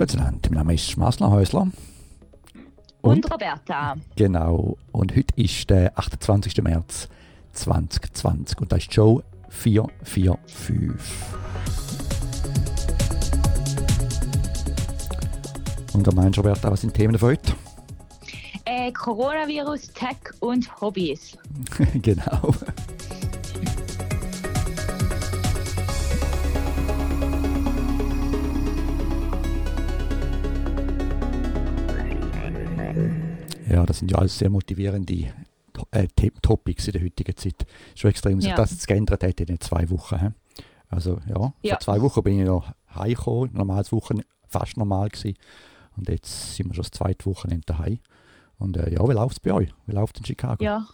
Plötzlich, mein Name ist Masler Häusler. Und, und Roberta. Genau. Und heute ist der 28. März 2020 und das ist Show 445. Und da meinst du, Roberta, was sind die Themen von heute? Äh, Coronavirus, Tech und Hobbys. genau. Ja, das sind ja alles sehr motivierende äh, Topics in der heutigen Zeit. Schon extrem, sich ja. das geändert hat in den zwei Wochen. He? Also ja, ja, vor zwei Wochen bin ich noch heimgekommen, normales Wochen fast normal gewesen. Und jetzt sind wir schon das zweite Wochenende daheim. Und äh, ja, wie läuft es bei euch? Wie läuft es in Chicago? Ja.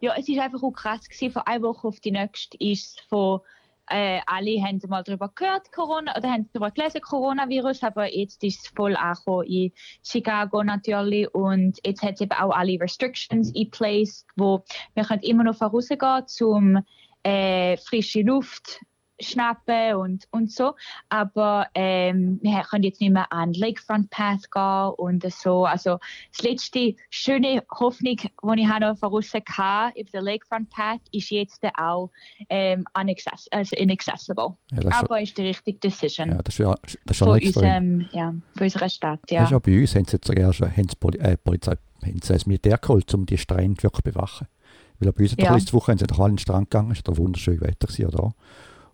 ja, es war einfach auch krass gewesen. Von einer Woche auf die nächste ist es von äh, alle haben mal darüber gehört, Corona, oder haben darüber gelesen, Coronavirus, aber jetzt ist es voll angekommen in Chicago natürlich und jetzt hat es eben auch alle Restrictions in place, wo wir können immer noch vorausgehen zum äh, frische Luft schnappen und, und so. Aber ähm, wir können jetzt nicht mehr an Lakefront Path gehen und so. Also das letzte schöne Hoffnung, die ich noch voraus hatte über den Lakefront Path, ist jetzt auch ähm, unaccess also inaccessible. Ja, Aber ist die richtige Decision. Ja, das ist ja, das ist von, unserem, ja, von unserer Stadt. Ja. Das ist ja bei uns haben sie jetzt sogar schon haben Poli äh, Polizei haben sie das Militär geholt, um die Strände wirklich zu bewachen. Weil bei uns ja. letzte Woche haben sie doch alle in den Strand gegangen, es war wunderschön Wetter da.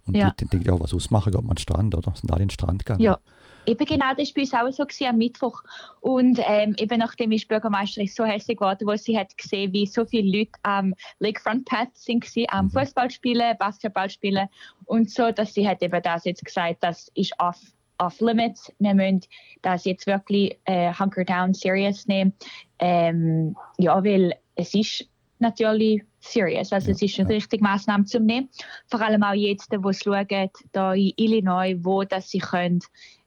Und ja. dann denke ich, ja, was ausmachen, geht man an den Strand, oder? Sind alle in den Strand gegangen? Ja. Eben genau, das war bei uns auch so gewesen, am Mittwoch. Und ähm, eben nachdem ist Bürgermeisterin so hässlich geworden, wo sie hat gesehen, wie so viele Leute am Lakefront Path sind gewesen, am mhm. Fußball spielen, Basketball spielen und so, dass sie hat eben das jetzt gesagt, das ist off off limits. Wir müssen das jetzt wirklich äh, hunker down serious nehmen. Ähm, ja, weil es ist natürlich serious. Also ja, es ist eine richtige Maßnahme zum Nehmen. Vor allem auch jetzt, wo es schauen, da in Illinois, wo dass sie können,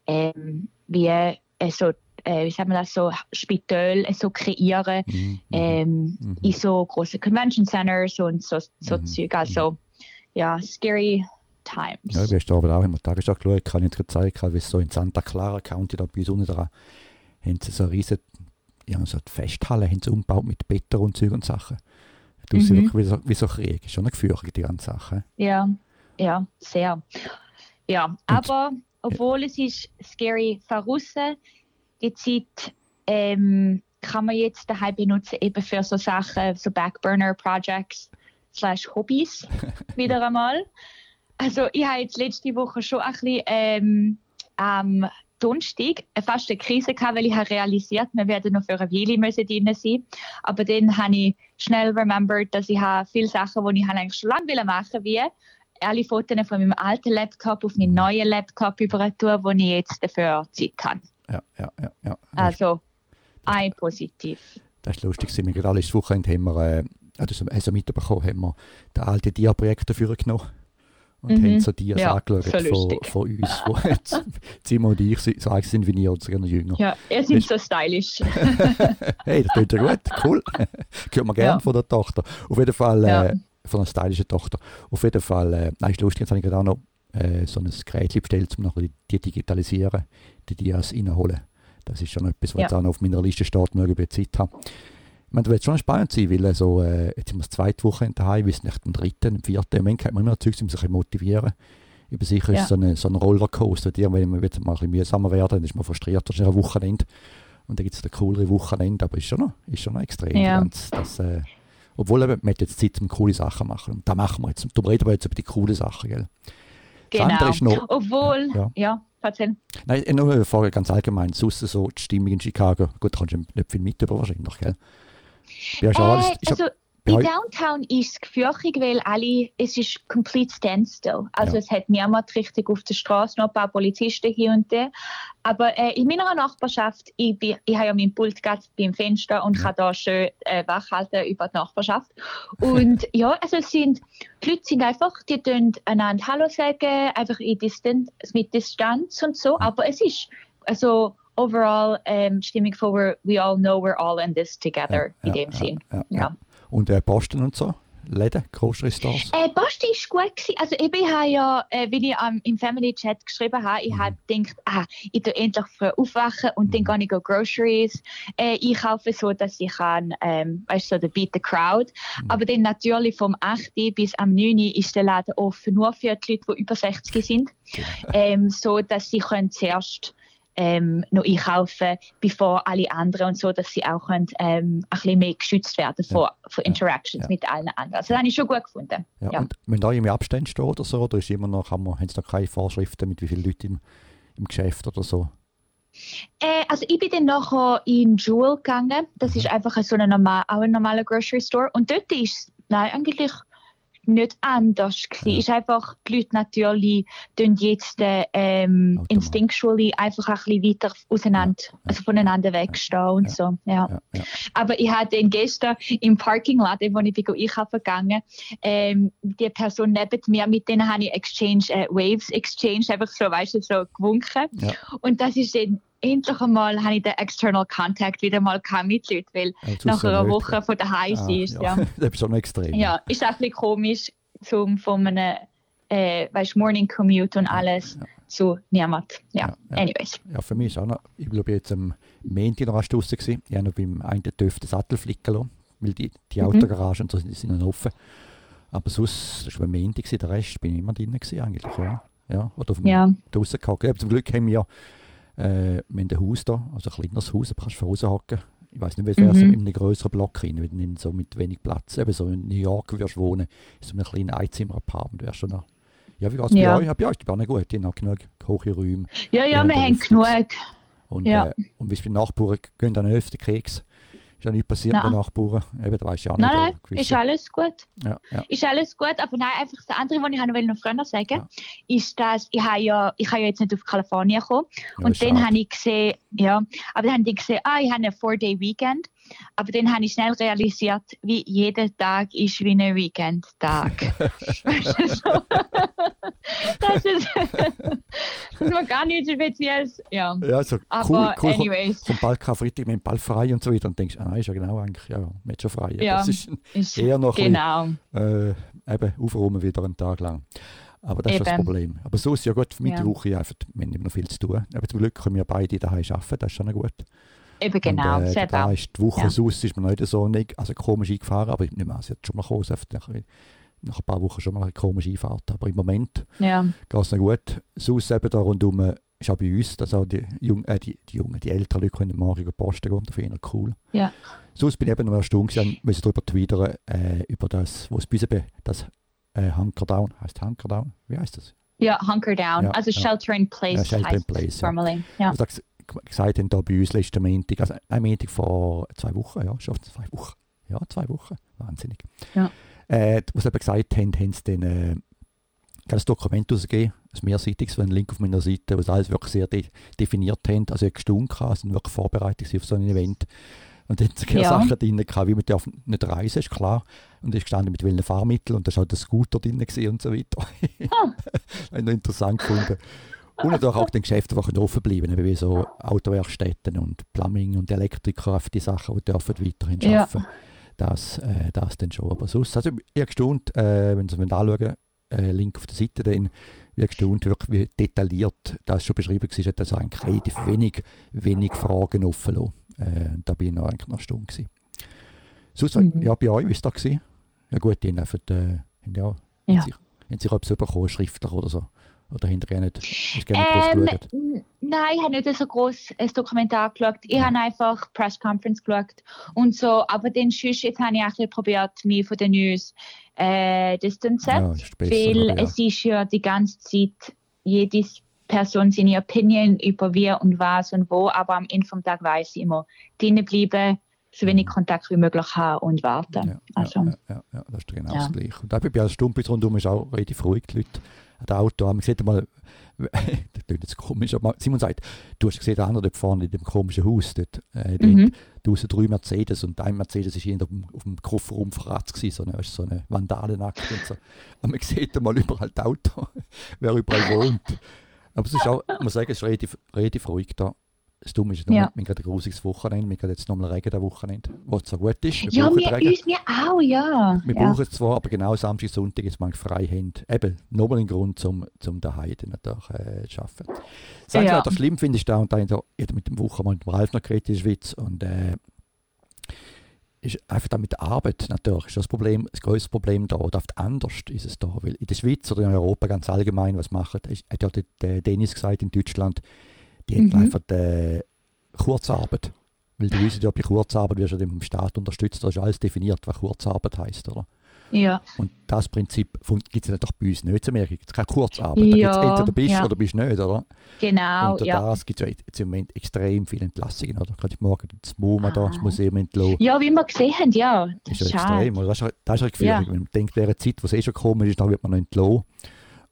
ähm, wie äh, so äh, wie sagen wir das, so Spitäle so kreieren mhm, mhm. ähm, mhm. in so große Convention Centers und so, so mhm. Zeug. Also, ja, scary times. Ja, wir haben aber auch in der Tagesschau geschaut, kann ich jetzt zeigen, wie es so in Santa Clara County, da bei uns unten dran, haben sie so eine riesige ja, so Festhalle haben sie umgebaut mit Better und Zeug und Sachen. Du mhm. wirklich wie so, wie so Krieg. Ist schon eine Gefühl, die ganze Sache. Ja, ja, sehr. Ja, und, aber obwohl ja. es ist scary verrussen, die Zeit ähm, kann man jetzt daheim benutzen, eben für so Sachen, so Backburner-Projects slash Hobbys wieder einmal. Also ich habe jetzt letzte Woche schon ein bisschen ähm, am Donnerstag fast eine Krise gehabt, weil ich habe realisiert, wir werden noch für eine Weile müssen drin sein. Aber dann habe ich schnell remembered, dass ich habe viele Sachen, die ich eigentlich schon lange machen wie alle Fotos von meinem alten Laptop auf meinen neuen Laptop übertun, wo ich jetzt dafür Zeit kann. Ja, ja, ja. ja. Also, ein positiv. Das ist lustig. Wir gerade letztes Wochenende haben wir, äh, also, also mitbekommen, haben wir den alten Dia-Projekt dafür genommen und mhm. haben so die ja, angeschaut von, von uns, wo jetzt Simon und ich so alt sind wie ich oder sogar noch jünger. Ja, ihr seid so stylisch. hey, das klingt ja gut, cool. Hört man gerne ja. von der Tochter. Auf jeden Fall, ja. äh, von einer stylischen Tochter. Auf jeden Fall, äh, nein, ist lustig, jetzt habe ich gerade auch noch äh, so ein Gerät bestellt, um noch die, die digitalisieren, die Dias reinholen. Das ist schon etwas, was ja. jetzt auch noch auf meiner Liste steht, möge ich Zeit haben das wird schon spannend sein, weil so, äh, jetzt sind wir das zweite Wochenende daheim, wir sind nicht am dritten, am vierten. Im Moment hat man immer noch Zeug, um sich motivieren. Über sicher ja. ist so, eine, so ein Rollercoaster, die, wenn man wieder mal ein bisschen mühsamer werden, dann ist man frustriert, das ist ein Wochenende. Und dann gibt es ein coolere Wochenende, aber ist schon noch, ist schon noch extrem. Ja. Das, äh, obwohl eben, man hat jetzt Zeit, um coole Sachen zu machen. Und da machen wir jetzt. Da reden wir jetzt über die coolen Sachen, gell? Genau. Noch, Obwohl, ja, ja erzähl. Nein, nur eine Frage ganz allgemein. Sonst so die Stimmung in Chicago. Gut, da kannst du nicht viel mit über wahrscheinlich, gell? Ja, schon äh, also, in Downtown ist es gefürchtig, weil alle, es ist complete standstill. Also ja. es hat niemand richtig auf der Straße, noch ein paar Polizisten hier und da. Aber äh, in meiner Nachbarschaft, ich, bin, ich habe ja meinen Pult beim Fenster und ja. kann da schön äh, wachhalten über die Nachbarschaft. Und ja, also es sind, die Leute sind einfach, die tun einander Hallo sagen, einfach in Distanz, mit Distanz und so. Aber es ist, also overall ähm, Stimmung vor, we all know we're all in this together, ja, in dem Sinn. Ja, Und äh, Posten und so? Läden, Grocery Stores? Äh, Basti war gut. Gewesen. Also ich habe ja, äh, wie ich ähm, im Family Chat geschrieben habe, ich mhm. habe gedacht, ah, ich tue endlich früh aufwachen und dann mhm. gehe ich go Groceries äh, einkaufen, so dass ich kann, ähm, weißt du, so Beat the Crowd. Mhm. Aber dann natürlich vom 8. bis am 9. ist der Laden offen nur für die Leute, die über 60 sind. Genau. ähm, so dass sie können zuerst ähm, noch einkaufen, bevor alle anderen und so, dass sie auch können, ähm, ein bisschen mehr geschützt werden vor, ja. vor Interactions ja. mit allen anderen. Also das habe ich schon gut gefunden. Ja, Und wenn da im Abstand steht oder so, oder ist immer noch, haben, wir, haben Sie noch keine Vorschriften, mit wie vielen Leuten im, im Geschäft oder so? Äh, also ich bin dann nachher in Jewel gegangen. Das mhm. ist einfach so ein normal, auch ein normaler Grocery Store. Und dort ist nein, eigentlich nicht anders gewesen. Ja. Ist einfach, die Leute natürlich tun jetzt ähm, instinctually einfach ein bisschen weiter auseinander, ja. also voneinander wegstehen und so. Ja. Aber ich hatte gestern im Parkinglot, wo ich bin einkaufen gegangen, ähm, die Person neben mir, mit denen habe ich Exchange, äh, Waves Exchange, einfach so, weißt du, so gewunken. Und das ist dann endlich einmal habe ich den External Contact wieder mal mit Leuten, weil ja, nach einer Woche von daheim ah, ist. Ja. ja. das ist schon extrem. Ja, ist auch ein bisschen komisch, zum, von einem äh, weißt, Morning Commute und alles ja. zu niemand. Ja, ja, anyways. Ja, für mich ist auch noch, ich glaube jetzt am Montag noch draußen gewesen. Ich habe noch beim einen Töff den Sattel flicken lassen, weil die, die mhm. Autogaragen so, die sind noch offen. Aber sonst, das war am Montag, der Rest bin ich immer drin gewesen eigentlich, ja. Ja, oder auf dem ja. draußen gehockt. Zum Glück haben wir äh, wir haben ein Haus da, also ein kleineres Haus, da kannst du raushocken. Ich weiß nicht, wie es wäre, mhm. so in einem größeren Block rein, wenn du so mit wenig Platz, eben so in New York würdest wohnen, in so einem kleinen Einzimmer-Apartment wärst du noch. Ja, wie war es ja. bei euch? Bei euch ist es nicht gut, die haben genug hohe Räume. Ja, ja, wir haben genug. Und, ja. äh, und wie es bei Nachbarn gehen dann öfter Keks. Ist ja nichts passiert nein. bei Nachbarn. Eben, da weißt du ja nicht. Nein, nein, ist alles gut. Ja, ja. Ist alles gut, aber nein, einfach das andere, was ich noch früher sagen ja. ist, dass ich habe ja, ich habe ja jetzt nicht auf Kalifornien gekommen. und dann habe ich gesehen, ja, aber dann habe ich gesehen, ah, ich habe ein Four-Day-Weekend. Aber dann habe ich schnell realisiert, wie jeder Tag ist wie ein Weekend-Tag. das ist, das ist gar nicht speziell. Ja, ja so Aber cool, cool. anyways. Vom Ball Freitag mit dem Ball frei und so weiter. Und denkst, ah, ist ja genau eigentlich, ja, man schon frei. Ja, das ist, ist eher noch genau. Bisschen, äh, eben aufräumen wieder einen Tag lang. Aber das eben. ist das Problem. Aber so ist ja gut, für mich ja. Woche einfach, wir haben immer noch viel zu tun. Aber zum Glück können wir beide daheim arbeiten, das ist schon gut. Eben genau, und, äh, sehr da ist die Woche ja. aus, ist man nicht so nicht, also komisch eingefahren, aber ich nehme an, sie hat schon mal gekommen, nach, nach ein paar Wochen schon mal eine komische Einfahrt. Aber im Moment ja. geht es noch gut. Sonst eben da rundum äh, ist auch bei uns, dass auch die, Jung, äh, die, die Jungen, die älteren Leute können morgen in Posten gehen, das finde ich cool. Ja. Sonst bin ich eben noch erstaunt gewesen, müssen darüber twittern, äh, über das, was es bei das äh, Hunker Down, heißt Hunker Down, wie heißt das? Ja, Hunker Down, ja, also ja. Shelter in Place ja, Shelter in Place, formally. Ja. Also, gesagt haben, da bei uns letzten Montag, also ein Montag vor zwei Wochen, ja, schon zwei Wochen. Ja, zwei Wochen, wahnsinnig. Ja. Äh, was sie gesagt haben, haben sie dann äh, ein Dokument ausgegeben, ein mehrseitiges, einen Link auf meiner Seite, was alles wirklich sehr de definiert haben. Also ich gestunken, sind wirklich vorbereitet auf so ein Event. Und dann sind ja. Sachen drin, wie man darf nicht reisen, ist klar. Und ich gestanden mit welchen Fahrmitteln und da war halt der Scooter drin und so weiter. Ah. Habe ich noch interessant gefunden. Und natürlich auch den Geschäften, die offen bleiben, wie so Autowerkstätten und Plumbing und Elektriker, die Sachen, die dürfen weiterhin ja. arbeiten. Das, äh, das dann schon. Aber sonst, also ich gestaunt, äh, wenn Sie es anschauen, äh, Link auf der Seite, dann, wie gestaunt, wirklich wie detailliert das schon beschrieben war, hat also eigentlich relativ wenig, wenig Fragen offen lassen. Äh, da bin ich noch, eigentlich noch Stunde gewesen. Sonst, mhm. ja, bei euch, wie war das? Gewesen? Ja gut, die haben einfach, äh, ja, ja. Haben sich, haben sich etwas bekommen, schriftlich oder so. Oder hinterher nicht? Hast du ähm, Nein, ich habe nicht so groß ein Dokumentar geschaut. Ich ja. habe einfach Press Conference geschaut und so. Aber den Schuss, jetzt habe ich auch probiert, mich von den News äh, distanzieren. Ja, weil ja. es ist ja die ganze Zeit jede Person seine Opinion über wie und was und wo. Aber am Ende vom Tag weiß ich immer, drinnen bleiben, so wenig mhm. Kontakt wie möglich haben und warten. Ja, also, ja, ja, ja, das ist genau das Gleiche. Und auch bei Stumpis rundum ist auch relativ ruhig, die Leute ein Auto Man sieht mal, das klingt jetzt komisch, aber Simon sagt, du hast gesehen, der andere dort vorne in dem komischen Haus, dort, äh, mhm. dort, drei Mercedes und ein Mercedes war dem, auf dem Kofferraum verratzt gewesen, so eine, so eine Vandalenakt und so. Und man sieht mal überall das Auto, wer überall wohnt. Aber es ist auch, muss sagen, es ist relativ, relativ ruhig da. Das Dumme ist, ja. wir haben gerade ein grusiges Wochenende, wir haben jetzt nochmal Regen am Wochenende, was so gut ist. Wir ja, wir, uns, wir auch, ja. Wir ja. brauchen es zwar, aber genau Samstag, Sonntag jetzt mal frei haben. Eben, nochmal ein Grund, zum, zum daheim natürlich äh, zu arbeiten. Das ja. was schlimm finde, ist da, und da mit dem Wochenende mit dem Ralf noch geredet in der Schweiz, und äh, ist einfach da mit der Arbeit natürlich ist das Problem, das größte Problem da, oder oft anders ist es da, weil in der Schweiz oder in Europa ganz allgemein, was machen, hat ja der Dennis gesagt in Deutschland, die mhm. haben einfach die Kurzarbeit. Weil die wissen ja, bei Kurzarbeit wirst du vom Staat unterstützt, da ist alles definiert, was Kurzarbeit heißt, oder? Ja. Und das Prinzip gibt es natürlich bei uns nicht zu merken. Es gibt keine Kurzarbeit. Ja, da entweder bist ja. oder bist nicht, oder? Genau, Und ja. das gibt es ja jetzt im Moment extrem viele Entlassungen, oder? Gerade morgen das MoMA ah. da, das Museum entlassen. Ja, wie wir gesehen haben, ja. Das, das ist ja extrem. Das ist, das ist eine Gefährdung. Ja. Wenn man denkt, während Zeit, wo es eh schon gekommen ist, dann wird man noch entlassen.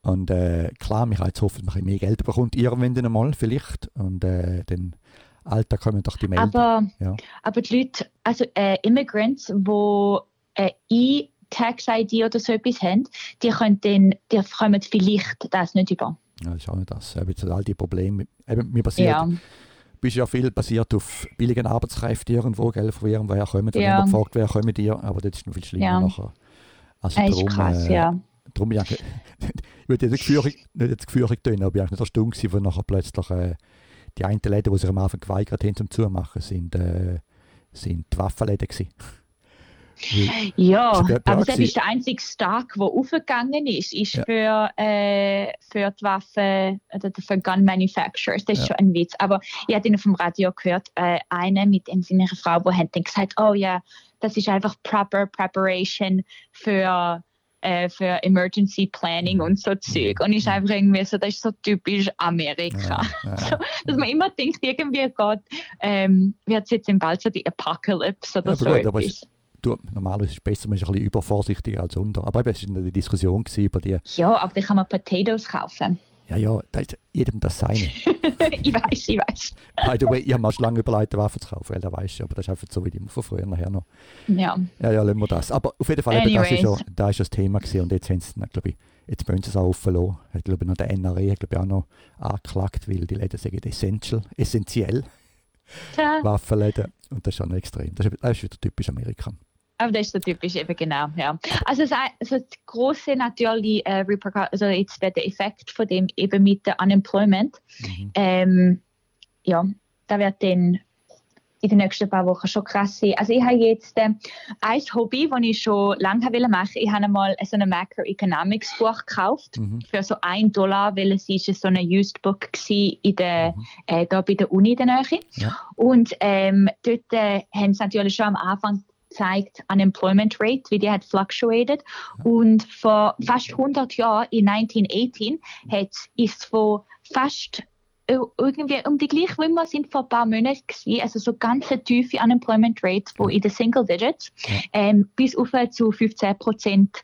Und äh, klar, mich jetzt hoffen, dass man mehr Geld bekommt, irgendwann einmal vielleicht. Und äh, dann Alter kommen doch die melden. Aber, ja. aber die Leute, also äh, Immigrants, die äh, E-Tax-ID oder so etwas haben, die, können dann, die kommen vielleicht das nicht über. Ja, das ist auch nicht das. Eben, jetzt all die Probleme. Eben, mir passiert, ja. bist ja viel basiert auf billigen Arbeitskräften irgendwo, gell, von irgendwoher kommen. Dann ja. gefragt, wer kommen dir, aber das ist noch viel schlimmer ja. nachher. Also das darum, ist krass, äh, ja. Darum, ja, würde jetzt nicht jetzt geführig tun, aber ich war nicht erstaunt gewesen, wo nachher plötzlich äh, die einen Läden, die sich am Anfang geweigert haben zum Zumachen, sind, äh, sind die Waffenläden gewesen. Ja, aber das ist der einzige Stark, der aufgegangen ist, ist ja. für, äh, für die Waffen, oder für Gun Manufacturers. Das ist ja. schon ein Witz. Aber ich habe vom Radio gehört, äh, eine mit seiner Frau, die hat dann gesagt, oh ja, das ist einfach proper Preparation für äh, für Emergency Planning und so Zeug. Und ich mhm. einfach irgendwie so, das ist so typisch Amerika. Ja, ja, so, dass man immer denkt, irgendwie Gott, ähm, wird es jetzt im bald so die Apocalypse oder ja, so. Gut, aber es, du, normalerweise ist es besser, man ist ein bisschen übervorsichtiger als unter. Aber es war eine Diskussion über die. Ja, aber da kann man Potatoes kaufen. Ja, ja, da ist jedem das Seine. ich weiß, ich weiß. By the way, ich habe mal schon lange überlegt, Waffen zu kaufen, weil da weiß ich, aber das ist einfach so wie immer von früher nachher noch. Ja. Ja, ja, lassen wir das. Aber auf jeden Fall, eben, das ist ja da ist das Thema gewesen und jetzt haben sie, glaube ich, jetzt wollen sie es auch offen lassen. Ich glaube, noch der NRE hat, glaube ich, auch noch angeklagt, weil die Läden sagen, essential, essentiell. Waffenläden. Und das ist schon extrem. Das ist, das ist wieder typisch Amerika. Aber das ist so typisch, eben genau, ja. Also, das, also das große natürlich, äh, also jetzt der Effekt von dem eben mit der Unemployment, mhm. ähm, ja, da wird dann in den nächsten paar Wochen schon krass sein. Also ich habe jetzt äh, ein Hobby, das ich schon lange machen wollte. Ich habe einmal so ein Macroeconomics Buch gekauft mhm. für so ein Dollar, weil es ist so ein Used Book in der, mhm. äh, da bei der Uni in der Nähe. Ja. Und ähm, dort äh, haben sie natürlich schon am Anfang zeigt Unemployment Rate, wie die hat fluctuated. Und vor fast 100 Jahren, in 1918, hat, ist von fast äh, irgendwie um die gleiche wie wir sind vor ein paar Monaten gewesen, also so ganz tiefe Unemployment Rate, wo in den Single Digits, ähm, bis auf zu 15 Prozent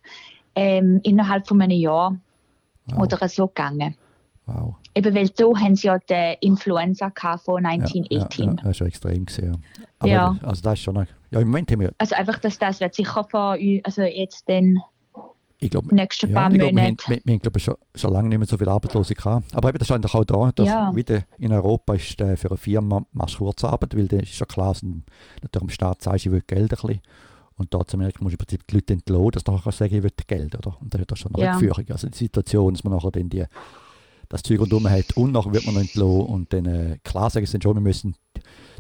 ähm, innerhalb von einem Jahr wow. oder so gegangen. Wow. Eben weil so haben sie ja die Influenza von 1918. Ja, ja, ja, das ist schon extrem gesehen. Aber ja. also das ist schon eine, ja im Moment haben wir also einfach dass das wird sicher von also jetzt den ich glaube, nächsten ja, paar Monate. Wir, wir, wir haben glaube schon, schon lange nicht mehr so viel Arbeitslose gehabt. Aber eben, das ist auch da, dass ja. wieder in Europa ist äh, für eine Firma machst Kurzarbeit, weil das ist ja klar, dass natürlich im Staat sagst, ich will Geld ein bisschen. Und da zu merken, muss ich im Prinzip die Leute entlohnen, dass du nachher sagen, ich will Geld, oder? Und das ist schon eine ja. Führung. Also die Situation, dass man nachher dann die das Zeug rundherum hat und nachher wird man noch entlohnt und dann, äh, klar sagen sie schon, wir müssen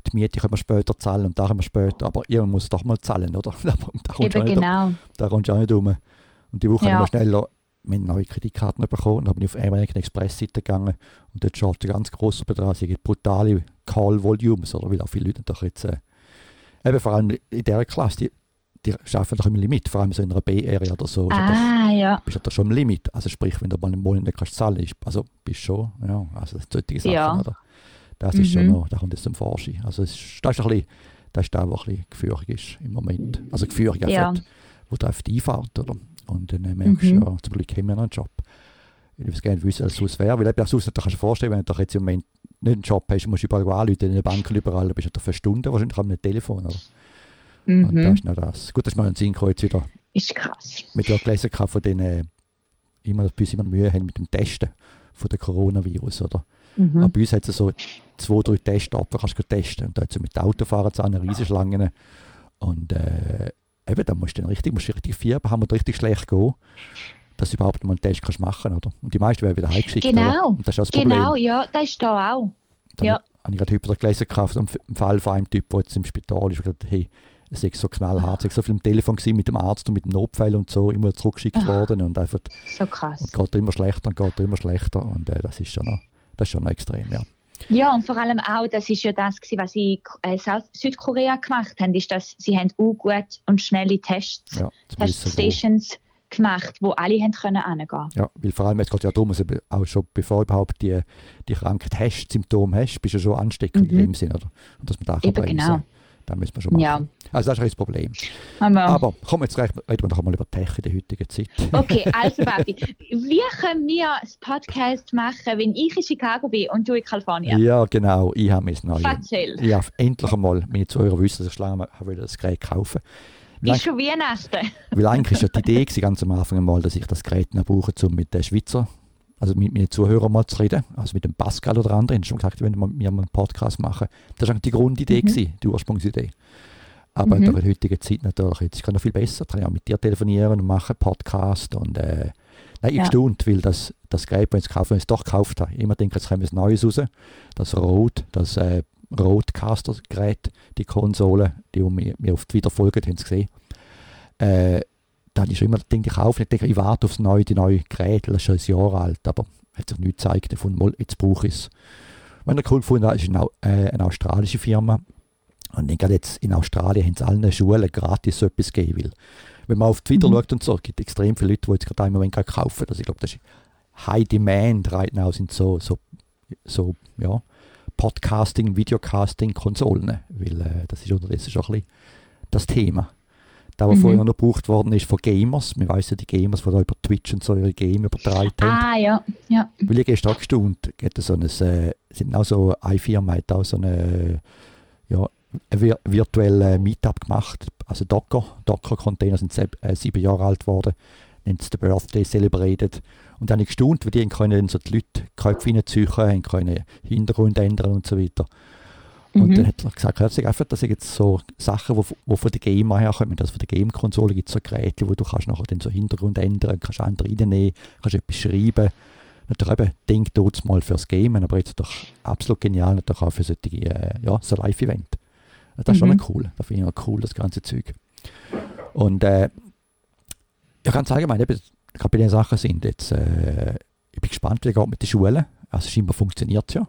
die Miete können wir später zahlen und da können wir später, aber irgendwann muss doch mal zahlen, oder? da, genau. Kommst du auch nicht um. Und die Woche ja. haben wir schneller mit neue Kreditkarten bekommen und dann bin ich auf American Express Seite gegangen und dort schaut ein ganz großer Betrag, es brutale Call Volumes, oder? Weil auch viele Leute doch jetzt, äh, eben vor allem in dieser Klasse, die, die arbeiten doch im Limit, vor allem so in einer B-Area oder so. Ah, doch, ja. Bist du da schon im Limit. Also sprich, wenn du mal einen Monat nicht kannst zahlen, ist, also bist du schon, ja, also solche Sachen, ja. oder? Das mhm. ist schon mhm. noch, da kommt es zum Forschen. Also es ist, das ist ein bisschen, das ist das, was ein bisschen geführig ist im Moment. Also geführig ja. wo du auf die Einfahrt, oder? Und dann merkst du, mhm. ja, zum Glück haben wir noch einen Job. Ich würde gerne wissen, als es wäre, weil eben sonst, kannst du dir vorstellen, wenn du jetzt im Moment nicht einen Job hast, musst du überall anrufen, in den Banken überall, bist du für Stunden wahrscheinlich am Telefon, oder? Mhm. Und das ist noch das. Gut, dass wir einen Sinn jetzt wieder. Ist krass. Mit der gelesen von denen, immer, bis immer Mühe haben mit dem Testen von dem Coronavirus, oder? Mhm. Aber bei uns hat es so zwei, drei Testopfer kannst du testen. Und da hat mit Autofahrern zusammen Riesenschlangen. Und äh, eben, da musst du dann richtig, musst du richtig fieber haben und richtig schlecht gehen, dass du überhaupt mal einen Test kannst machen kannst. Und die meisten werden wieder heimgeschickt. Genau, und das ist das genau, Problem. ja, das ist da auch. Dann ja. habe ich gerade heute gelesen, im Fall von einem Typ, der jetzt im Spital ist, und gesagt hey, es ist so knallhart, ist so viel am Telefon gewesen mit dem Arzt und mit dem Notfall und so, immer zurückgeschickt Ach, worden und einfach so krass. Und geht immer schlechter und geht immer schlechter und äh, das ist schon noch, das ist schon noch extrem, ja. Ja, und vor allem auch, das ist ja das, was sie in äh, Südkorea gemacht haben, ist, dass sie haben auch gut und schnelle Tests, ja, Teststations gemacht, wo alle haben können hingehen. Ja, weil vor allem, es geht ja darum, also auch schon bevor überhaupt die, die Krankheit hast, Symptome hast, bist du schon ansteckend mhm. in dem Sinn, oder? Und dass man da Eben bremsen. genau. Da müssen wir schon machen. Ja. Also das ist ein Problem. Aber, Aber komm, jetzt reden wir doch mal über Tech in der heutigen Zeit. Okay, also Babi, wie können wir das Podcast machen, wenn ich in Chicago bin und du in Kalifornien? Ja, genau. Ich habe mir neu. Erzähl. Ich habe endlich einmal, meine Zuhörer wissen, dass ich lange habe das Gerät kaufen ist schon Weihnachten. Weil eigentlich war ja die Idee ganz am Anfang einmal, dass ich das Gerät brauche, um mit den Schweizer, also mit meinen Zuhörern mal zu reden, also mit dem Pascal oder anderen, schon gesagt, wenn wir mal einen Podcast machen. Das war die Grundidee, mhm. gewesen, die Ursprungsidee. Aber mhm. in der heutigen Zeit natürlich, jetzt kann noch viel besser. Ich kann ja mit dir telefonieren und machen Podcast und äh, nein, ich ja. gestaunt, weil das, das Gerät, wenn ich es kaufe, wenn ich es doch gekauft habe, immer denke, jetzt kommt etwas Neues raus. Das Rode, das äh, Rodecaster-Gerät, die Konsole, die mir, mir oft wieder folgen, haben sie gesehen. Äh, da habe ich schon immer denke ich auf, ich denke, ich warte aufs neue, die neue Gerät, das ist schon ein Jahr alt, aber hat sich nichts gezeigt davon, jetzt brauche ich es. Was ich cool gefunden habe, ist eine, äh, eine australische Firma, und ich denke, jetzt in Australien haben sie allen Schulen gratis so etwas gegeben. Weil, wenn man auf Twitter mhm. schaut und so, gibt es extrem viele Leute, die jetzt gerade im Moment kaufen. Also ich glaube, das ist High Demand right now sind so, so, so ja, Podcasting, Videocasting, Konsolen. Weil äh, das ist unterdessen schon ein bisschen das Thema. Da, was mhm. vorher noch gebraucht worden ist von Gamers. Wir wissen ja, die Gamers, die da über Twitch und so ihre Game übertragen haben. Ah, ja. ja. Weil ich gestern gestaunt, gibt so ein, äh, sind auch so, eine Firma hat auch so eine, ja, ein virtuellen Meetup gemacht. Also Docker, Docker-Container sind sieb, äh, sieben Jahre alt geworden, nennt es den Birthday Celebrated. Und dann habe ich gestaunt, weil die können so die Leute Köpfe reinziehen, können Hintergrund ändern und so weiter. Und mhm. dann hat er gesagt, hört sich einfach, dass ich jetzt so Sachen, die wo von der Gamer herkommen, also von der Game-Konsole gibt es so Geräte, wo du kannst nachher den so Hintergrund ändern, kannst andere reinnehmen, kannst etwas schreiben. Natürlich eben, denk dort mal fürs Gamen, aber jetzt doch absolut genial, natürlich auch für solche, äh, ja, so Live-Event. Das ist mhm. schon cool. Das finde ich auch cool, das ganze Zeug. Und äh, ja, ganz allgemein, eben, gerade bei den Sachen sind jetzt, äh, ich bin gespannt, wie es geht mit den Schulen. Also scheinbar funktioniert es ja.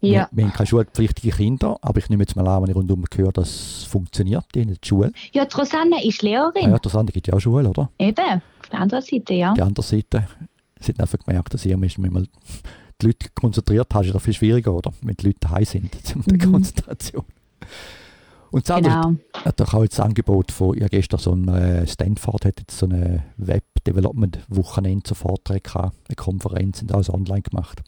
Ja. Wir, wir, haben keine schulpflichtigen Kinder, aber ich nehme jetzt mal an, wenn ich rundum höre, dass es funktioniert in der Schule. Ja, die Rosanne ist Lehrerin. Ah ja, die Rosanne gibt ja auch Schule, oder? Eben, auf der anderen Seite, ja. Die andere Seite, sie hat einfach gemerkt, dass ihr wenn man die Leute konzentriert hast, ist das viel schwieriger, oder? Wenn die Leute daheim sind, mit der mhm. Konzentration. Und das genau. hat auch jetzt das Angebot von, ja gestern so ein äh, Stanford hat jetzt so eine Web Development Wochenende zur Vortrag gehabt, eine Konferenz, sind alles online gemacht.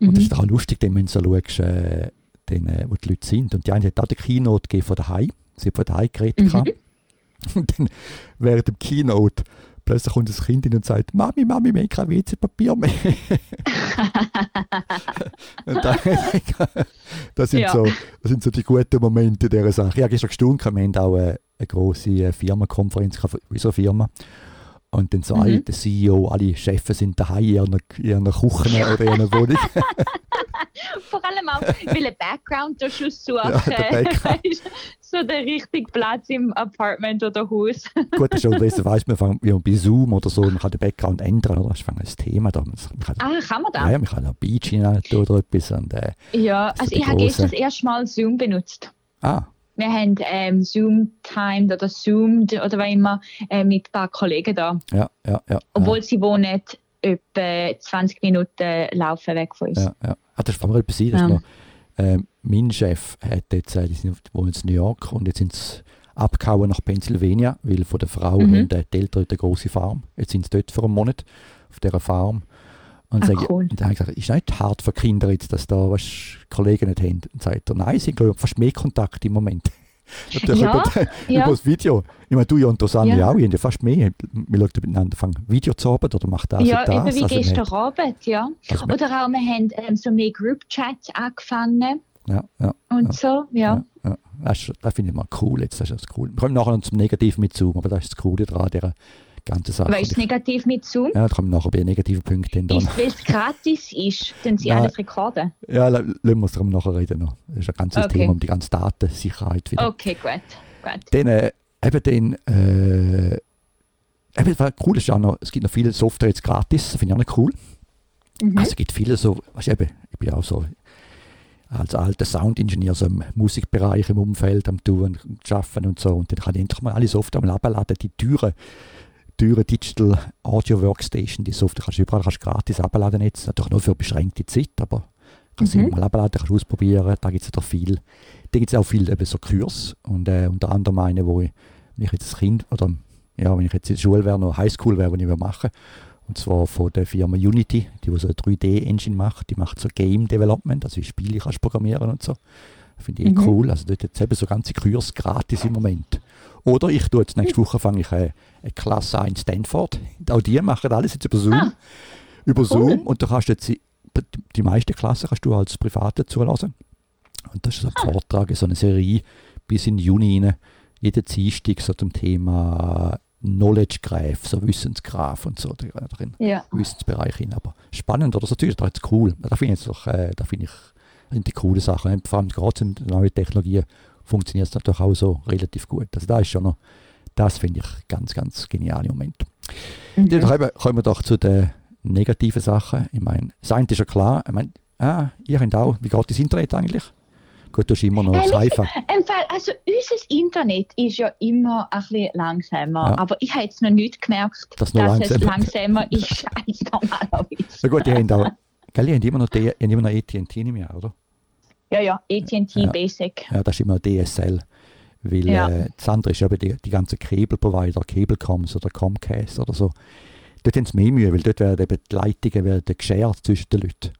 Mhm. Und das ist auch lustig, wenn du so schaust, äh, äh, wo die Leute sind. Und die eine hat auch die Keynote gegeben von daheim. Sie hat von daheim geredet. Mhm. Und dann während dem Keynote plötzlich kommt das Kind in und sagt, Mami, Mami, wir haben kein WC-Papier mehr. da, das, sind ja. so, das sind so die guten Momente dieser Sache. Ich habe gestern gestaunt, wir haben auch eine, eine große äh, Firmenkonferenz von unserer Firma. Und dann so mhm. alle, der CEO, alle Chefs sind daheim in ihren, in Küchen oder in ihrer Wohnung. Vor allem auch, weil ein Background da schon suchen. Ja, so der richtige Platz im Apartment oder Haus. Gut, schon unterdessen weiss man, wie man bei Zoom oder so, man kann den Background ändern, oder? Das ist ein Thema da. Kann, ah, kann man das? Ja, man kann auch Beach hinein oder etwas. Und, äh, ja, also ich habe gestern das erste Mal Zoom benutzt. Ah. Wir haben ähm, Zoom-Timed oder Zoomed oder was immer äh, mit ein paar Kollegen da. Ja, ja, ja. Obwohl ja. sie wohnen etwa 20 Minuten laufen weg von uns. Ja, ja. Ah, das ist mal etwas sein, ja. noch, äh, mein Chef hat jetzt, äh, die sind, wohnen in New York und jetzt sind sie abgehauen nach Pennsylvania, weil von der Frau mhm. haben die Eltern eine große Farm. Jetzt sind sie dort für einen Monat auf dieser Farm und, ah, cool. und dann habe ich gesagt, ist nicht hart für Kinder jetzt, dass da was Kollegen nicht haben? Und sagt er, nein, sie haben fast mehr Kontakt im Moment. Natürlich ja, über, ja. über das Video. Ich meine, du ja und Rosanne ja. auch, wir haben ja fast mehr. Wir schauen miteinander fangen Video zu arbeiten oder macht das Ja, das. eben wie also gestern Abend, ja. Also oder auch, wir haben ähm, so mehr Group-Chats angefangen. Ja, ja. Und ja, so, ja. ja, ja. Das, das finde ich mal cool. Jetzt, das ist das cool. Wir kommen nachher noch zum Negativen mit Zoom, aber das ist das Coole daran, dieser ganze Sache. Weil es negativ mit Zoom? Ja, da kommen nachher bei negativen Punkten dann. Ist, weil es gratis ist, dann sie alles rekorden? Ja, lassen wir uns darum nachher reden noch. Das ist ein ganzes okay. Thema um die ganze Datensicherheit wieder. Okay, gut. gut. Dann, äh, eben den, äh, eben, was cool ist auch noch, es gibt noch viele Software jetzt gratis, das finde ich auch noch cool. Mhm. Also es gibt viele so, weißt du, eben, ich bin auch so als alter Soundingenieur so im Musikbereich im Umfeld am Tun, arbeiten und so. Und dann kann ich endlich mal alle Software mal abladen, die Türen teure Digital Audio Workstation. Die Software kannst du überall kannst gratis abladen jetzt. Natürlich nur für beschränkte Zeit, aber kannst mhm. du mal abladen, kannst du ausprobieren. Da gibt es ja viel. Da gibt es auch viel eben so Kurs und äh, unter anderem eine, wo ich, wenn ich jetzt Kind oder ja, wenn ich jetzt in der Schule wäre, noch Highschool wäre, die ich machen und zwar von der Firma Unity, die so eine 3D-Engine macht. Die macht so Game Development, also wie Spiele kannst programmieren und so. Finde ich mhm. cool. Also dort jetzt eben so ganze Kurs gratis im Moment. Oder ich tue jetzt nächste Woche fange ich eine, eine Klasse an in Stanford. Auch die machen alles jetzt über Zoom. Ah, über Zoom. Und da kannst du jetzt die, meisten Klassen kannst du als Private zulassen. Und das ist so ein ah. Vortrag, so eine Serie bis in Juni rein. Jeden Dienstag so zum Thema Knowledge Graph, so Wissensgraph und so drin. Ja. Wissensbereich hin. Aber spannend oder so, natürlich, das ist cool. Da finde ich, doch, äh, da finde ich sind die coole Sachen. Vor allem gerade in neuen Technologien funktioniert es natürlich auch so relativ gut. Also da ist schon noch, das finde ich ganz, ganz genial im Moment. Mhm. Dann kommen wir doch zu den negativen Sachen. Ich meine, das eine ist ja klar, ich meine, ah, ihr habt auch, wie geht das Internet eigentlich? Gut, du hast immer noch das iPhone. Also unser Internet ist ja immer ein bisschen langsamer, ja. aber ich habe jetzt noch nicht gemerkt, das dass langsamer. es langsamer ist als normalerweise. Na gut, die haben, auch, gell, die haben immer noch, noch AT&T nicht mehr, oder? Ja, ja, AT&T ja. Basic. Ja, das ist immer DSL. Weil ja. äh, das andere ist eben die, die ganzen Kabelprovider, Cablecoms oder Comcast oder so. Dort haben sie mehr Mühe, weil dort werden eben die Leitungen werden geshared zwischen den Leuten.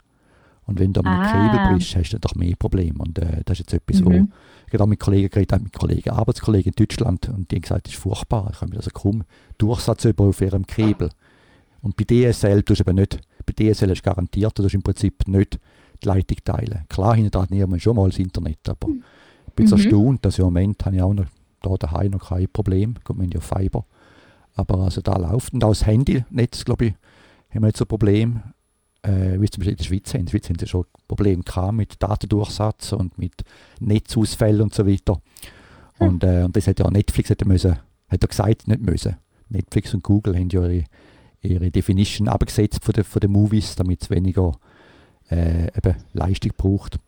Und wenn du ah. mit Kabel bist, hast du doch mehr Probleme. Und äh, das ist jetzt etwas, mhm. wo ich habe mit Kollegen geredet, mit Kollegen, Arbeitskollegen in Deutschland, und die haben gesagt, das ist furchtbar. Ich habe also kaum Durchsatz über auf ihrem Kabel. Und bei DSL tust du eben nicht, bei DSL ist garantiert, du hast im Prinzip nicht die Leitung teilen. Klar, hinten dran nehmen schon mal das Internet, aber mhm. ich bin mhm. erstaunt, dass im Moment habe ich auch noch da daheim noch kein Problem. Gut, wir haben ja Fiber. Aber also da läuft. Und auch das Handynetz, glaube ich, haben wir jetzt ein Problem. Äh, wie zum Beispiel in der Schweiz haben. In der Schweiz haben sie schon Probleme gehabt mit Datendurchsatz und mit Netzausfällen und so weiter. Hm. Und, äh, und das hat ja Netflix hätte müssen, hat er gesagt, nicht müssen. Netflix und Google haben ja ihre, ihre Definition abgesetzt von den, von den Movies, damit es weniger äh, eben Leistung braucht.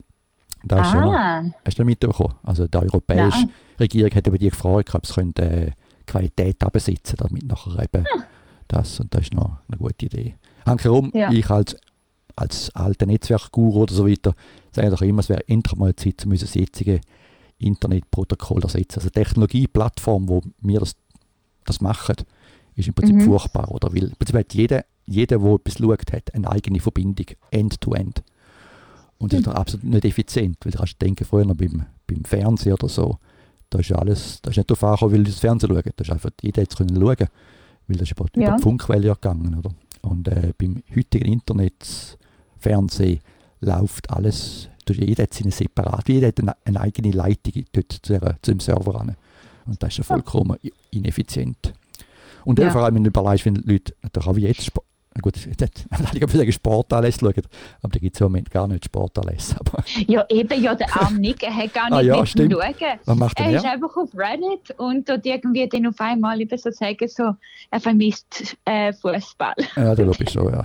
Da ah. noch, hast du mitbekommen? Also die europäische Nein. Regierung hat über die gefragt, ob sie könnte, äh, Qualität absetzen damit nachher eben hm. das und das ist noch eine gute Idee. Hankerum, ja. ich als, als alter Netzwerkguru oder so weiter, sage doch immer, es wäre endlich mal Zeit, um unser jetziges Internetprotokoll ersetzen. Also Technologieplattform, wo wir das, das machen, ist im Prinzip mhm. furchtbar. Oder? Weil im Prinzip hat jeder jeder, der etwas schaut, hat eine eigene Verbindung, end-to-end. -end. Und das ist mhm. absolut nicht effizient, weil du kannst denken, früher noch beim, beim Fernsehen oder so, da ist alles, da ist nicht darauf angekommen, weil du das Fernsehen schauen. Da ist einfach, jeder jetzt können schauen, weil das ist über, ja. über die Funkwelle gegangen, oder? Und äh, beim heutigen Internet, Fernsehen, läuft alles, jeder hat seine separat, jeder hat eine, eine eigene Leitung dort zu, zu dem Server ran. Und das ist ja vollkommen ineffizient. Und ja. vor allem, wenn du überlegst, wenn Leute natürlich auch jetzt Gut, jetzt ich habe sagen Sportanlässe schauen, aber da gibt es im Moment gar nicht Sportanlässe. ja, eben, ja, der arm Nick, er hat gar nicht ah, ja, stimmt. schauen. Was macht er? Ist einfach auf Reddit und dort irgendwie dann auf einmal, ich so sagen, so, er vermisst äh, Fußball. Ja, da glaube ich schon, ja.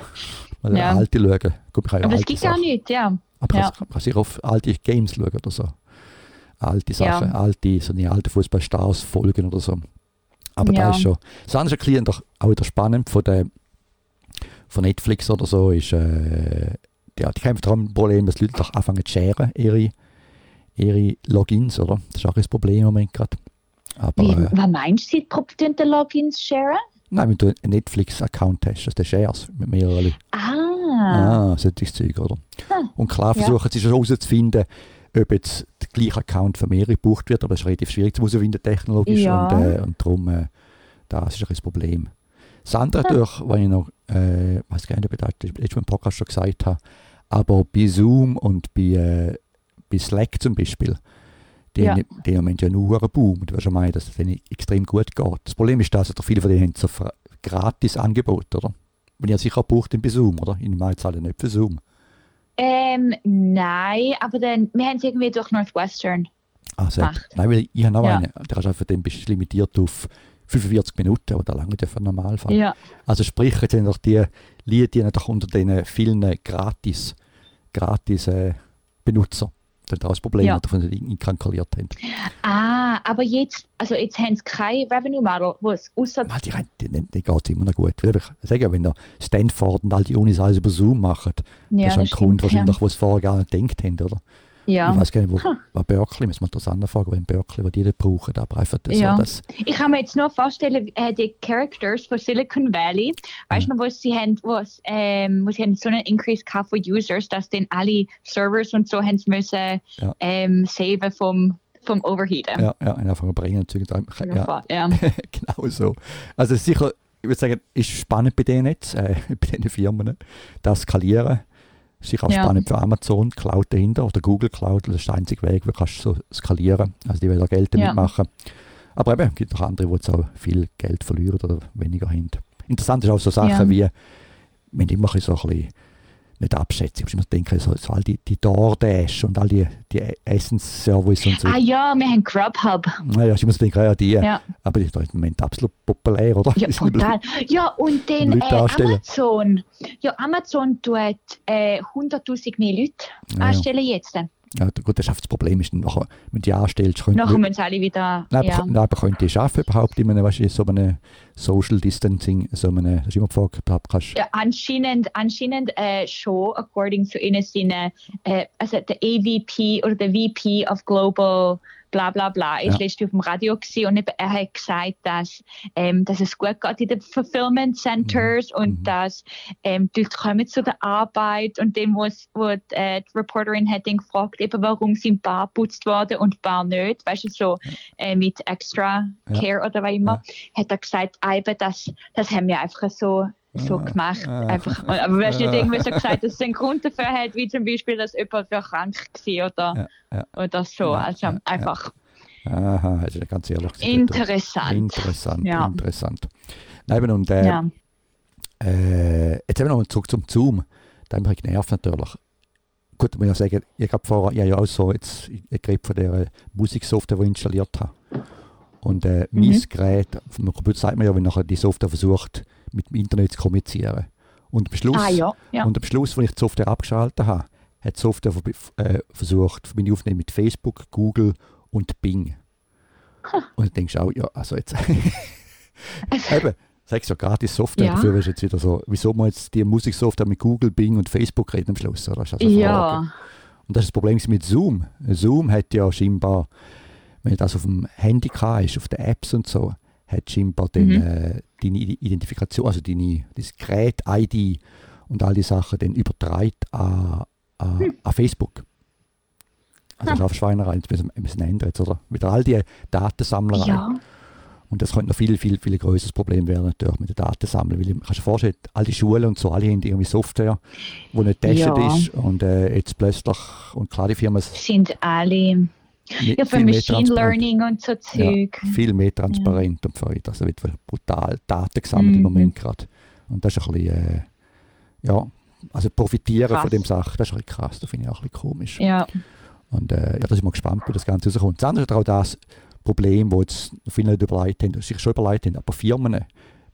Weil ja. alte schauen. Gut, aber es gibt auch nicht, ja. Aber ja. kann, kann sich auf alte Games schauen oder so. Alte Sachen, ja. alte, so eine alte Fußballstars folgen oder so. Aber ja. da ist schon. Das andere ist auch wieder spannend von der von Netflix oder so ist, äh, ja, die kämpfen darum Problem, dass die Leute doch anfangen zu sharen, ihre, ihre Logins, oder? Das ist auch ein Problem im Moment gerade. Aber, Wie, äh, was meinst du, sie die Logins sharen? Nein, wenn du einen Netflix-Account hast, also den shares mit mehreren Leuten. Ah. Ah, solches Zeug, oder? Hm. Und klar versuchen ja. sie herauszufinden, ob jetzt der gleiche Account für mehrere gebucht wird, aber es ist relativ schwierig zu herausfinden technologisch Ja. und, äh, und darum, äh, das ist ein das Problem. Das andere natürlich, was ich noch, äh, weiß gar nicht, ob ich das letztes Mal im Podcast schon gesagt habe, aber bei Zoom und bei, äh, bei Slack zum Beispiel, die, Ja. haben, die haben ja nur einen Boom. Du wirst schon meinen, dass es denen extrem gut geht. Das Problem ist, dass viele von denen haben so gratis Angebot, oder? Wenn ihr sicher bucht bei Zoom, oder? Ich meine, zahlen nicht für Zoom. Ähm, nein, aber dann, wir haben es irgendwie durch Northwestern. Also, Macht. nein, weil ich habe noch Ja. einen. Der ist einfach dann bist limitiert auf 45 Minuten oder lange der für einen Normalfall. Ja. Also sprich, jetzt sind doch die Lieder die doch unter den vielen gratis, gratis äh, Benutzer. Das ist auch das Problem, Ja. dass sie ihn kalkuliert haben. Ah, aber jetzt, also jetzt haben sie kein Revenue Model, wo es außer Weil die, die, die, die geht immer noch gut. Ich sage ja, wenn da Stanford und all die Unis alles über Zoom machen, ja, das ist ein das Grund stimmt, wahrscheinlich, wo sie vorher gar nicht gedacht haben, oder? Ja. Ich weiß gar nicht, wo, wo Berkeley, müssen wir das anfragen, wo in Berkeley, wo die das brauchen, aber einfach das, Ja. so, das Ich kann mir jetzt nur vorstellen, äh, die Characters von Silicon Valley, weißt du noch, wo sie haben, wo, ähm, wo sie haben so einen Increase gehabt von Users, dass dann alle Servers und so haben müssen Ja. ähm, saven vom, vom Overheaten. ja, ja, einfach bringen. natürlich. Ja, Ja. genau so. Also sicher, ich würde sagen, ist spannend bei denen jetzt, äh, bei diesen Firmen, das Skalieren. Sicher auch Ja. spannend für Amazon, Cloud dahinter oder Google Cloud, das ist der einzige Weg, wo kannst du so skalieren. Also die wollen da Geld damit Ja. machen. Aber eben, es gibt noch andere, die jetzt auch viel Geld verlieren oder weniger haben. Interessant ist auch so Sachen Ja. wie, wenn ich mache so ein bisschen, nicht abschätzen, ich muss denken, so, so all die, die DoorDash und all die, die Essensservice und so. Ah ja, wir haben Grubhub. Naja, ich muss denken, ja, die, Ja. aber die ist doch im Moment absolut populär, oder? Ja, sind total. Ja, und Leute äh. Amazon. Ja, Amazon tut äh, 100.000 mehr Leute Ja, ja. anstellen jetzt. Ja, gut, das Problem ist, dann nachher, wenn du die anstellst, können Nachher müssen sie alle wieder. Nein, ja. nein, aber könnt ihr schaffen überhaupt in einem, weißt du, so einem Social Distancing, so einem, das ist immer gefragt, ob kannst, Ja, anscheinend, anscheinend äh, schon, according to ihnen seine, äh, also der AVP oder der VP of Global bla bla bla, ist Ja. letztens auf dem Radio gewesen und er hat gesagt, dass, ähm, dass es gut geht in den Fulfillment Centers und Mhm. dass ähm, die Leute kommen zu der Arbeit und dem, was, wo die, äh, die Reporterin hat ihn gefragt, eben, warum sind Bar putzt worden und Bar nicht, weißt du, so äh, mit Extra Ja. Care oder was immer, hat er gesagt, ah, eben, das, das haben wir einfach so so Ah, gemacht. ah. Einfach. Aber du nicht irgendwie so gesagt, dass es einen Grund dafür hat, wie zum Beispiel, dass jemand krank war oder, oder so. Also einfach aha, also ganz ehrlich interessant. Interessant, Ja. interessant. Nein, und äh, Ja. äh, jetzt eben noch mal zurück zum Zoom. Da hat mich genervt natürlich. Gut, ich muss ja sagen, ich habe vorher, ich habe ja auch so jetzt, ich rede von der äh, Musiksoftware, die ich installiert habe. Und äh, Mhm. mein Gerät, auf dem Computer sagt man ja, wenn nachher die Software versucht, mit dem Internet zu kommunizieren. Und am Schluss, Ah ja, ja. und am Schluss, als ich die Software abgeschaltet habe, hat die Software äh, versucht, Verbindung aufzunehmen mit Facebook, Google und Bing. Und dann denkst du auch, ja, also jetzt, eben, sagst du ja gratis Software, Ja. dafür wirst du jetzt wieder so, wieso man jetzt die Musiksoftware mit Google, Bing und Facebook reden am Schluss? Oder? Das ist also ja. Und das ist das Problem mit Zoom. Zoom hat ja scheinbar, wenn das auf dem Handy ist, auf den Apps und so, hat scheinbar dann, Mhm. äh, deine Identifikation, also deine, das Gerät, ID und all die Sachen dann übertragen an, an, an Facebook. Also das ist auf Schweinerei, jetzt müssen wir müssen ändern jetzt, oder? Wieder all die Datensammlerei. Ja, Und das könnte noch viel, viel, viel größeres Problem werden natürlich mit den Datensammeln. Weil kannst du dir vorstellen, all die Schulen und so, alle haben irgendwie Software, die nicht getestet Ja. ist. Und äh, jetzt plötzlich, und klar die Firmen sind alle. Ja, für Machine. Learning und so Zeug. viel mehr transparent und für Also wird brutal Daten gesammelt im Mhm. Moment gerade. Und das ist ein bisschen, äh, ja, also profitieren Krass. von dem Sache, das ist ein bisschen krass, das finde ich auch ein bisschen komisch. Ja, Und äh, ja, da sind wir gespannt, wie das Ganze rauskommt. Das andere ist auch das Problem, wo jetzt viele nicht überlegt haben, sich schon überlegt haben, aber Firmen,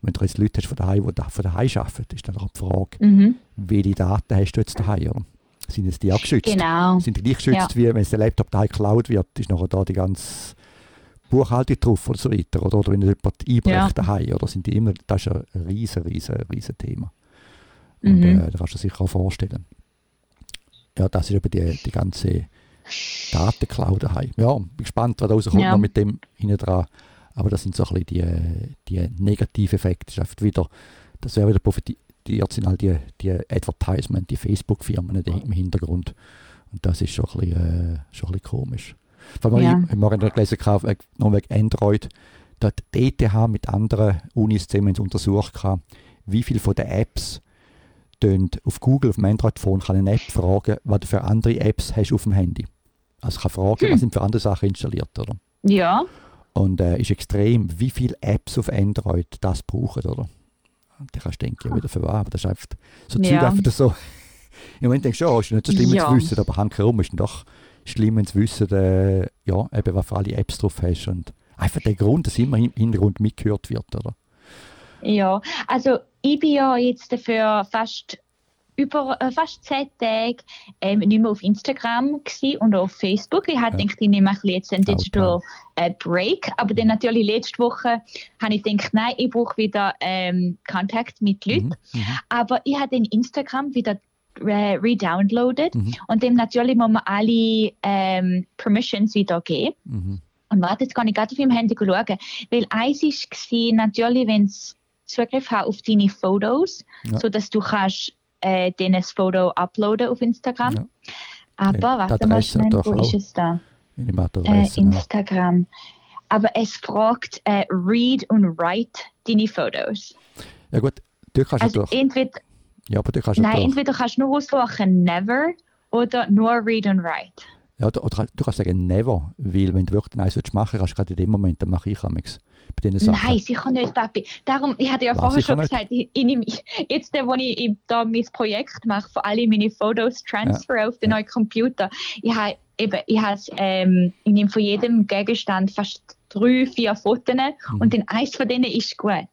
wenn du jetzt Leute hast von daheim, die von daheim arbeiten, ist dann auch die Frage, mhm. welche Daten hast du jetzt daheim? Sind jetzt die auch geschützt? genau. Sind die gleich geschützt, wie wenn es der Laptop daheim geklaut wird, ist nachher da die ganze Buchhaltung drauf oder so weiter. Oder, oder wenn jemand einbricht Ja. daheim, oder sind die immer, das ist ein riesen, riesen, riesen Thema. Und Mhm. äh, da kannst du dir sicher auch vorstellen. Ja, das ist eben die, die ganze Datencloud daheim. Ja, bin gespannt, was da rauskommt Ja. noch mit dem hinten dran. Aber das sind so ein bisschen die, die negativen Effekte. Das ist einfach wieder, das wäre wieder profitiert sind halt die, die Advertisement, die Facebook-Firmen die im Hintergrund. Und das ist schon ein bisschen, äh, schon ein bisschen komisch. Vor allem, ja. ich, ich habe noch gelesen, noch wegen Android, dass die ETH mit anderen Unis zusammen untersucht hat, wie viele von den Apps auf Google, auf dem Android-Phone, kann eine App fragen, was du für andere Apps hast auf dem Handy. Also kann fragen, hm. was sind für andere Sachen installiert, oder? Ja. Und äh, ist extrem, wie viele Apps auf Android das brauchen, oder? Und da kannst du denken, ja, wieder für was, aber das ist einfach so ja. Zeug einfach so. Im Moment denkst du, oh, ist nicht so schlimm, ja. zu wissen, aber herum ist doch schlimm, wenn zu wissen, äh, ja, eben, was für alle Apps drauf hast und einfach der Grund, dass immer im Hintergrund mitgehört wird, oder? Ja, also ich bin ja jetzt dafür fast über äh, fast zehn Tage ähm, nicht mehr auf Instagram und auf Facebook. Ich hatte ja. gedacht, ich nehme ein jetzt einen Digital äh, Break. Aber dann natürlich letzte Woche habe ich gedacht, nein, ich brauche wieder ähm, Kontakt mit Leuten. Mhm. Mhm. Aber ich habe den Instagram wieder äh, redownloadet mhm. und dem natürlich muss man alle ähm, Permissions wieder geben. Mhm. Und warte, jetzt kann ich gerade auf meinem Handy schauen. Weil eins war natürlich, wenn es Zugriff hat auf deine Fotos, ja. sodass du kannst äh, das Foto uploaden auf Instagram. Ja. Aber okay. warte mal schnell, wo ist es da? Äh, Instagram. Aber es fragt äh, Read und Write deine Fotos. Ja gut, du kannst also ja entweder, ja, aber du kannst Nein, durch. entweder kannst du nur aussuchen Never oder nur Read und Write. Ja, oder, oder du kannst sagen Never, weil wenn du wirklich eins machen willst, kannst du gerade in dem Moment, dann mache ich nichts bei diesen Sachen? Nein, sicher nicht, Papi. Darum, ich hatte ja vorher schon nicht. gesagt, ich, ich nehme, jetzt, wo ich, ich da mein Projekt mache, vor allem meine Fotos transfer ja. auf den ja. neuen Computer, ich habe eben, ich, ähm, ich nehme von jedem Gegenstand fast drei, vier Fotos mhm. und dann eins von denen ist gut.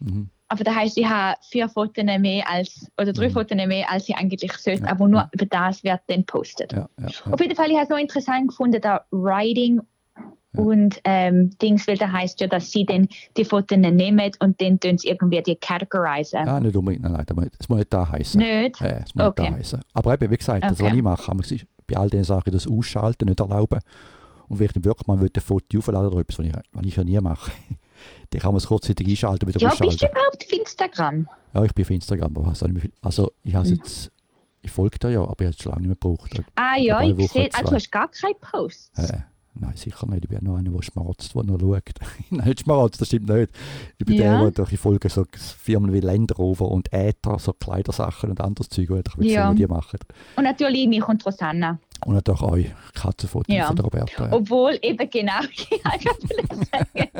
Mhm. Aber das heißt, ich habe vier Fotos mehr als, oder drei mhm. Fotos mehr, als ich eigentlich sollte, ja. aber nur über das wird dann postet. Ja, ja, Auf jeden Fall, ich habe es noch interessant gefunden, da Writing und ähm, Dings, weil da heißt ja, dass sie dann die Fotos nehmen und dann tun sie irgendwie die categorisieren. Ja, nicht unbedingt, nein, nein, das muss nicht da heißen. Nicht? Ja, das muss okay. nicht da heißen. Aber eben, wie gesagt, okay. das, was ich mache, kann man bei all diesen Sachen das Ausschalten nicht erlauben. Und wenn ich dann wirklich mal ein Foto aufladen oder etwas, was ich, was ich ja nie mache, dann kann man es kurzzeitig einschalten, wieder ja, ausschalten. Ja, bist du überhaupt auf Instagram? Ja, ich bin auf Instagram, aber also, also ich habe mhm. jetzt ich folge da ja, aber ich habe es schon lange nicht mehr gebraucht. Ah ja, ich sehe, also du hast gar keine Posts. Ja. Nein, sicher nicht. Ich bin noch einer, der schmerzt, der noch schaut. Nein, nicht schmerzt, das stimmt nicht. Ich bin ja. der, der ich folge so Firmen wie Land Rover und Äther, so Kleidersachen und anderes Zeug, wo ich ja. sehen, die machen. Und natürlich mich und Rosanna. Und natürlich euch Katzenfotos ja. von Roberta. Ja. Obwohl, eben genau, ich einfach sagen.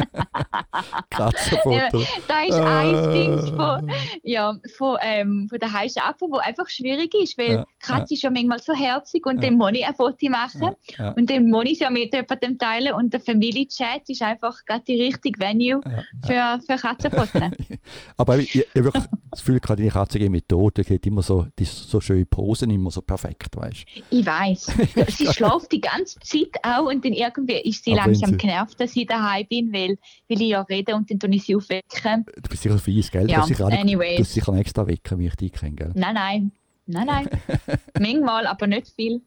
Katzenfoto. da ist ein Ding von, ja, von, ähm, von der heißen Apfel, wo einfach schwierig ist, weil ja. Katze ist ja manchmal so herzig und ja. dann muss ich ein Foto machen und dann muss ich ja mit jemandem teilen und der Familienchat ist einfach gerade die richtige Venue für, für Katzenfotos. Aber ich, ich, ich wirklich das Gefühl, gerade die Katze geht mit Tod, die hat immer so, die so schöne Posen, immer so perfekt, weißt Ich weiß. sie schläft die ganze Zeit auch und dann irgendwie ist sie Aber langsam genervt, dass ich daheim bin, weil, weil ich ja rede und dann tue ich sie aufwecken. Du bist sicher fies, gell? Ja, du sicher anyways. Du sicher extra wecken, wie ich dich kenne, gell? Nein, nein. Nein, nein. Manchmal, aber nicht viel.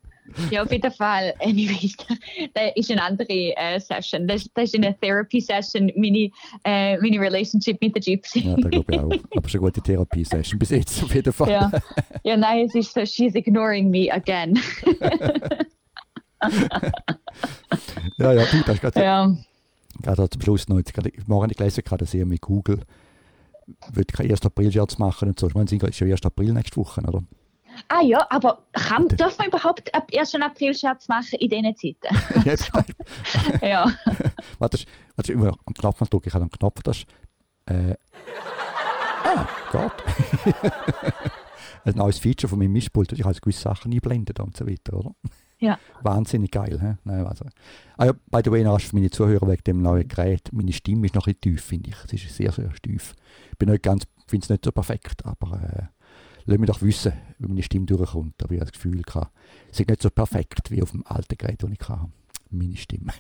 Ja, auf jeden Fall. Anyways, das ist eine andere äh, Session. Das, das, ist eine Therapy-Session, meine, äh, meine Relationship mit der Gypsy. Ja, das glaube ich auch. Aber schon eine gute Therapie-Session bis jetzt auf jeden Fall. Ja, ja nein, es ist so, she's ignoring me again. ja, ja, du, das ist gerade ja. gerade zum Schluss noch. Jetzt, morgen gelesen, gerade sehr mit Google wird kein 1. April-Scherz machen und so. Ich meine, es ist ja 1. April nächste Woche, oder? Ah ja, aber kann, darf man überhaupt ab 1. April Scherz machen in diesen Zeiten? Jetzt. ja. Warte, warte, immer am Knopf drücken, ich habe einen Knopf, das äh, Ah, Gott. ein neues Feature von meinem Mischpult, ich habe gewisse Sachen einblenden und so weiter, oder? Ja. Wahnsinnig geil. He? Nein, also. ah ja, by the way, noch für meine Zuhörer wegen dem neuen Gerät. Meine Stimme ist noch ein bisschen tief, finde ich. Sie ist sehr, sehr tief. Ich bin nicht ganz, finde es nicht so perfekt, aber äh, lass mich doch wissen, wie meine Stimme durchkommt. Aber ich habe das Gefühl, es ist nicht so perfekt wie auf dem alten Gerät, das ich hatte. Meine Stimme.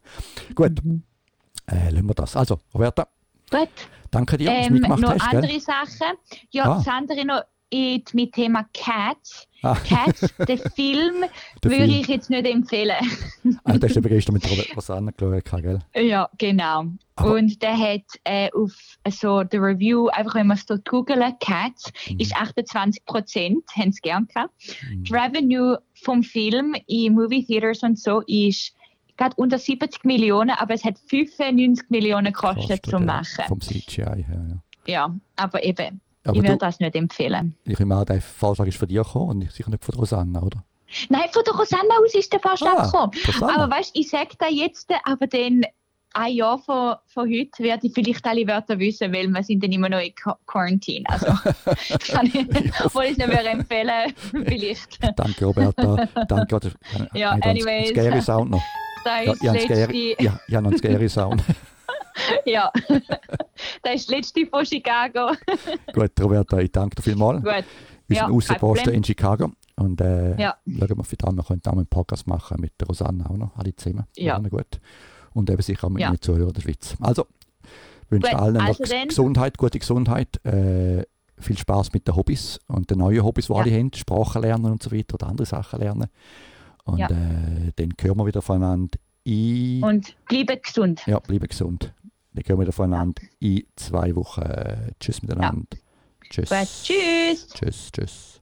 Gut, mhm. äh, lassen wir das. Also, Roberta. Gut. Danke dir, dass ähm, du mitgemacht noch hast. andere gell? Sachen. Ja, ah. das andere noch mit Thema Cats. Cats, den Film, würde Film. ich jetzt nicht empfehlen. ah, das hast du gestern mit Rosanna geschaut, gell? Ja, genau. Aber und der hat äh, auf also der Review, einfach wenn man es dort googelt, Cats, mhm. ist 28 Prozent, haben es gern gehabt. Mhm. Die Revenue vom Film in Movie Theaters und so ist gerade unter 70 Millionen, aber es hat 95 Millionen gekostet zu machen. Vom CGI her, ja. Ja, aber eben, aber ich würde das nicht empfehlen. Ich meine, der Vorschlag ist von dir gekommen und sicher nicht von Rosanna, oder? Nein, von der Rosanna aus ist der Vorschlag ah, gekommen. Rosanna. Aber weißt du, ich sage da jetzt, aber dann ein Jahr von, von heute werde ich vielleicht alle Wörter wissen, weil wir sind dann immer noch in Quarantäne. Also kann ich, wollte ich nicht mehr empfehlen, vielleicht. Danke, Roberta. Danke. Ja, anyways. Scary Sound noch. Da ist ja, ja, scary, ja, ja, noch ein Scary Sound. ja, das ist das letzte von Chicago. Gut, Roberta, ich danke dir vielmals. Gut. Wir sind ja, Außenposten in Chicago. Und äh, ja. schauen wir, vielleicht wir können auch einen Podcast machen mit Rosanna auch noch, alle zusammen. Ja. Gut und eben sicher auch mit ja. den Zuhörern der Schweiz. Also, ich wünsche allen also Gesundheit, gute Gesundheit, äh, viel Spaß mit den Hobbys und den neuen Hobbys, die ja. alle haben, Sprachen lernen und so weiter oder andere Sachen lernen. Und ja. äh, dann hören wir wieder voneinander in... Und bleibe gesund. Ja, bleibe gesund. Dann hören wir voneinander in zwei Wochen. Tschüss miteinander. Tschüss. Gut. Tschüss, tschüss. Tschüss.